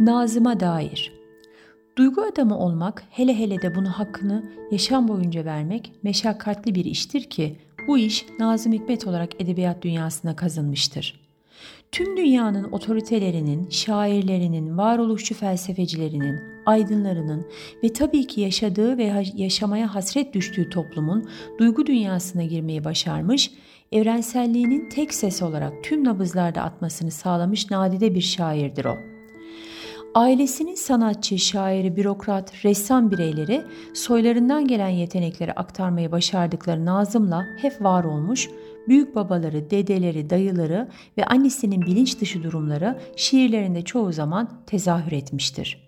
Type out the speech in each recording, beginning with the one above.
Nazım'a dair Duygu adamı olmak, hele hele de bunu hakkını yaşam boyunca vermek meşakkatli bir iştir ki bu iş Nazım Hikmet olarak edebiyat dünyasına kazınmıştır. Tüm dünyanın otoritelerinin, şairlerinin, varoluşçu felsefecilerinin, aydınlarının ve tabii ki yaşadığı ve yaşamaya hasret düştüğü toplumun duygu dünyasına girmeyi başarmış, evrenselliğinin tek ses olarak tüm nabızlarda atmasını sağlamış nadide bir şairdir o. Ailesinin sanatçı, şairi, bürokrat, ressam bireyleri soylarından gelen yetenekleri aktarmayı başardıkları Nazım'la hep var olmuş, büyük babaları, dedeleri, dayıları ve annesinin bilinç dışı durumları şiirlerinde çoğu zaman tezahür etmiştir.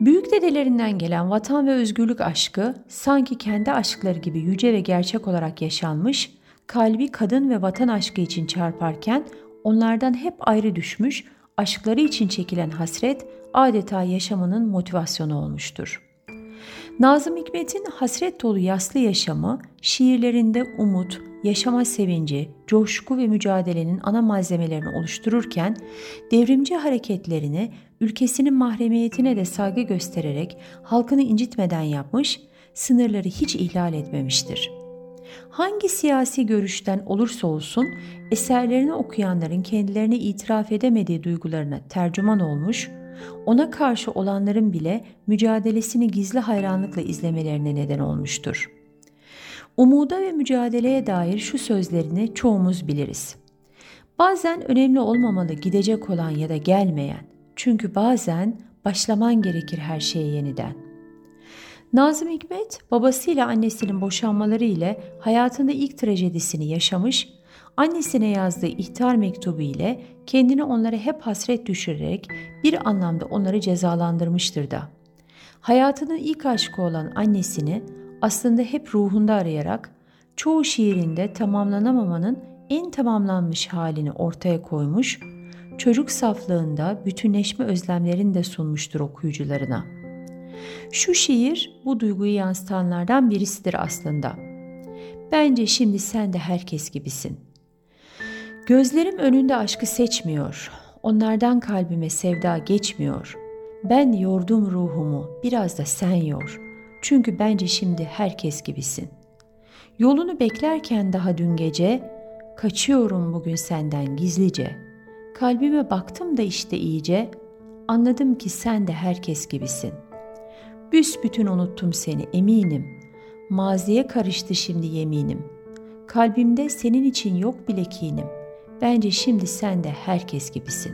Büyük dedelerinden gelen vatan ve özgürlük aşkı sanki kendi aşkları gibi yüce ve gerçek olarak yaşanmış, kalbi kadın ve vatan aşkı için çarparken onlardan hep ayrı düşmüş, aşkları için çekilen hasret adeta yaşamının motivasyonu olmuştur. Nazım Hikmet'in hasret dolu yaslı yaşamı şiirlerinde umut, yaşama sevinci, coşku ve mücadelenin ana malzemelerini oluştururken devrimci hareketlerini ülkesinin mahremiyetine de saygı göstererek halkını incitmeden yapmış, sınırları hiç ihlal etmemiştir. Hangi siyasi görüşten olursa olsun eserlerini okuyanların kendilerine itiraf edemediği duygularına tercüman olmuş, ona karşı olanların bile mücadelesini gizli hayranlıkla izlemelerine neden olmuştur. Umuda ve mücadeleye dair şu sözlerini çoğumuz biliriz. Bazen önemli olmamalı gidecek olan ya da gelmeyen. Çünkü bazen başlaman gerekir her şeye yeniden. Nazım Hikmet babasıyla annesinin boşanmaları ile hayatında ilk trajedisini yaşamış, annesine yazdığı ihtar mektubu ile kendini onlara hep hasret düşürerek bir anlamda onları cezalandırmıştır da. Hayatının ilk aşkı olan annesini aslında hep ruhunda arayarak çoğu şiirinde tamamlanamamanın en tamamlanmış halini ortaya koymuş, çocuk saflığında bütünleşme özlemlerini de sunmuştur okuyucularına. Şu şiir bu duyguyu yansıtanlardan birisidir aslında. Bence şimdi sen de herkes gibisin. Gözlerim önünde aşkı seçmiyor. Onlardan kalbime sevda geçmiyor. Ben yordum ruhumu, biraz da sen yor. Çünkü bence şimdi herkes gibisin. Yolunu beklerken daha dün gece, kaçıyorum bugün senden gizlice. Kalbime baktım da işte iyice, anladım ki sen de herkes gibisin. Büsbütün unuttum seni eminim. Maziye karıştı şimdi yeminim. Kalbimde senin için yok bile kinim. Bence şimdi sen de herkes gibisin.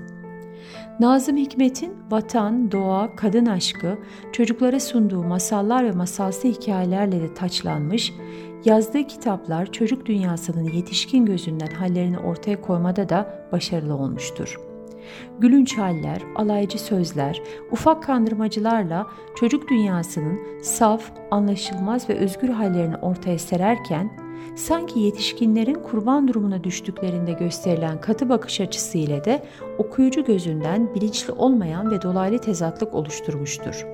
Nazım Hikmet'in vatan, doğa, kadın aşkı, çocuklara sunduğu masallar ve masalsı hikayelerle de taçlanmış, yazdığı kitaplar çocuk dünyasının yetişkin gözünden hallerini ortaya koymada da başarılı olmuştur. Gülünç haller, alaycı sözler, ufak kandırmacılarla çocuk dünyasının saf, anlaşılmaz ve özgür hallerini ortaya sererken sanki yetişkinlerin kurban durumuna düştüklerinde gösterilen katı bakış açısı ile de okuyucu gözünden bilinçli olmayan ve dolaylı tezatlık oluşturmuştur.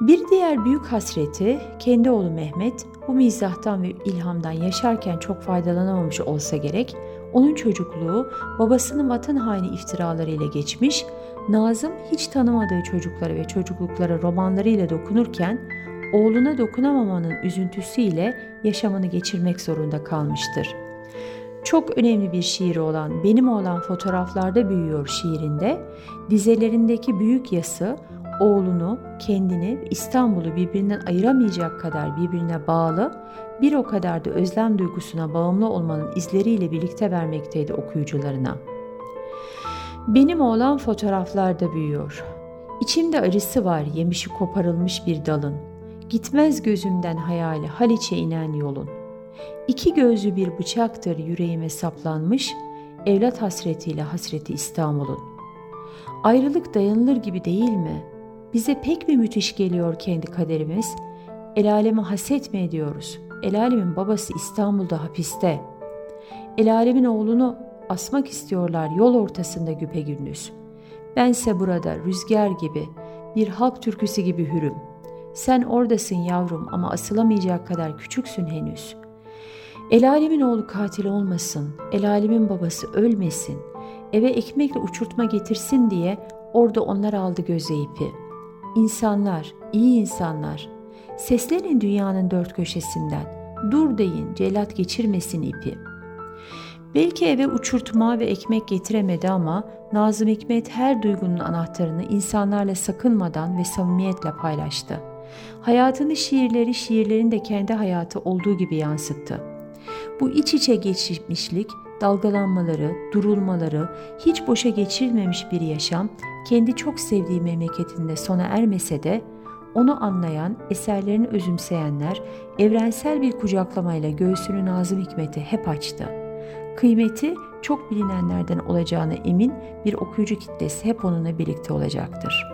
Bir diğer büyük hasreti kendi oğlu Mehmet bu mizahtan ve ilhamdan yaşarken çok faydalanamamış olsa gerek, onun çocukluğu babasının vatan haini iftiralarıyla geçmiş, Nazım hiç tanımadığı çocuklara ve çocukluklara romanlarıyla dokunurken oğluna dokunamamanın üzüntüsüyle yaşamını geçirmek zorunda kalmıştır. Çok önemli bir şiiri olan Benim olan fotoğraflarda büyüyor şiirinde dizelerindeki büyük yası oğlunu, kendini, İstanbul'u birbirinden ayıramayacak kadar birbirine bağlı, bir o kadar da özlem duygusuna bağımlı olmanın izleriyle birlikte vermekteydi okuyucularına. Benim oğlan fotoğraflarda büyüyor. İçimde acısı var yemişi koparılmış bir dalın. Gitmez gözümden hayali Haliç'e inen yolun. İki gözlü bir bıçaktır yüreğime saplanmış, evlat hasretiyle hasreti İstanbul'un. Ayrılık dayanılır gibi değil mi? Bize pek bir müthiş geliyor kendi kaderimiz. El aleme haset mi ediyoruz? El alemin babası İstanbul'da hapiste. El alemin oğlunu asmak istiyorlar yol ortasında güpe gündüz. Bense burada rüzgar gibi, bir halk türküsü gibi hürüm.'' Sen oradasın yavrum ama asılamayacak kadar küçüksün henüz. El alemin oğlu katil olmasın, el alemin babası ölmesin, eve ekmekle uçurtma getirsin diye Orada onlar aldı göze ipi. İnsanlar, iyi insanlar. Seslenin dünyanın dört köşesinden. Dur deyin, celat geçirmesin ipi. Belki eve uçurtma ve ekmek getiremedi ama Nazım Hikmet her duygunun anahtarını insanlarla sakınmadan ve samimiyetle paylaştı. Hayatını şiirleri şiirlerin de kendi hayatı olduğu gibi yansıttı. Bu iç içe geçmişlik, dalgalanmaları, durulmaları, hiç boşa geçirilmemiş bir yaşam kendi çok sevdiği memleketinde sona ermese de onu anlayan, eserlerini özümseyenler evrensel bir kucaklamayla göğsünü Nazım Hikmet'e hep açtı. Kıymeti çok bilinenlerden olacağına emin bir okuyucu kitlesi hep onunla birlikte olacaktır.''